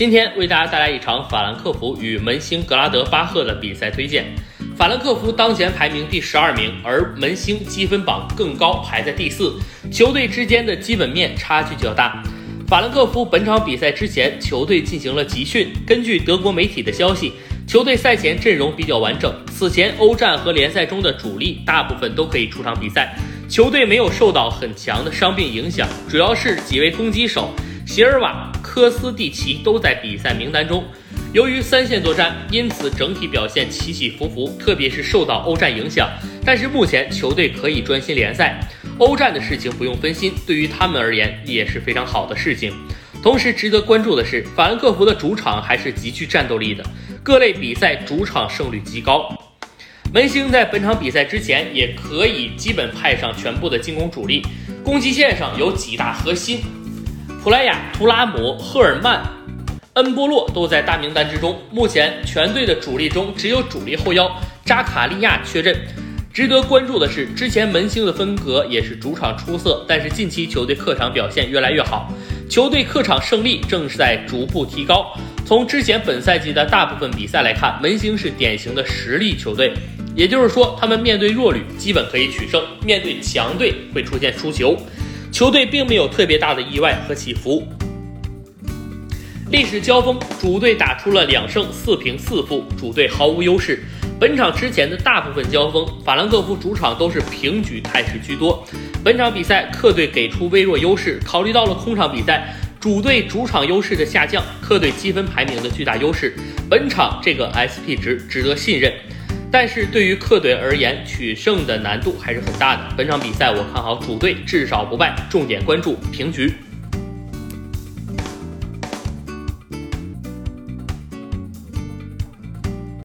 今天为大家带来一场法兰克福与门兴格拉德巴赫的比赛推荐。法兰克福当前排名第十二名，而门兴积分榜更高，排在第四。球队之间的基本面差距较大。法兰克福本场比赛之前，球队进行了集训。根据德国媒体的消息，球队赛前阵容比较完整。此前欧战和联赛中的主力大部分都可以出场比赛，球队没有受到很强的伤病影响，主要是几位攻击手。席尔瓦、科斯蒂奇都在比赛名单中。由于三线作战，因此整体表现起起伏伏，特别是受到欧战影响。但是目前球队可以专心联赛，欧战的事情不用分心，对于他们而言也是非常好的事情。同时值得关注的是，法兰克福的主场还是极具战斗力的，各类比赛主场胜率极高。门兴在本场比赛之前也可以基本派上全部的进攻主力，攻击线上有几大核心。普莱亚、图拉姆、赫尔曼、恩波洛都在大名单之中。目前全队的主力中只有主力后腰扎卡利亚缺阵。值得关注的是，之前门兴的风格也是主场出色，但是近期球队客场表现越来越好，球队客场胜利正是在逐步提高。从之前本赛季的大部分比赛来看，门兴是典型的实力球队，也就是说，他们面对弱旅基本可以取胜，面对强队会出现输球。球队并没有特别大的意外和起伏。历史交锋，主队打出了两胜四平四负，主队毫无优势。本场之前的大部分交锋，法兰克福主场都是平局态势居多。本场比赛，客队给出微弱优势。考虑到了空场比赛，主队主场优势的下降，客队积分排名的巨大优势，本场这个 SP 值值得信任。但是对于客队而言，取胜的难度还是很大的。本场比赛我看好主队至少不败，重点关注平局。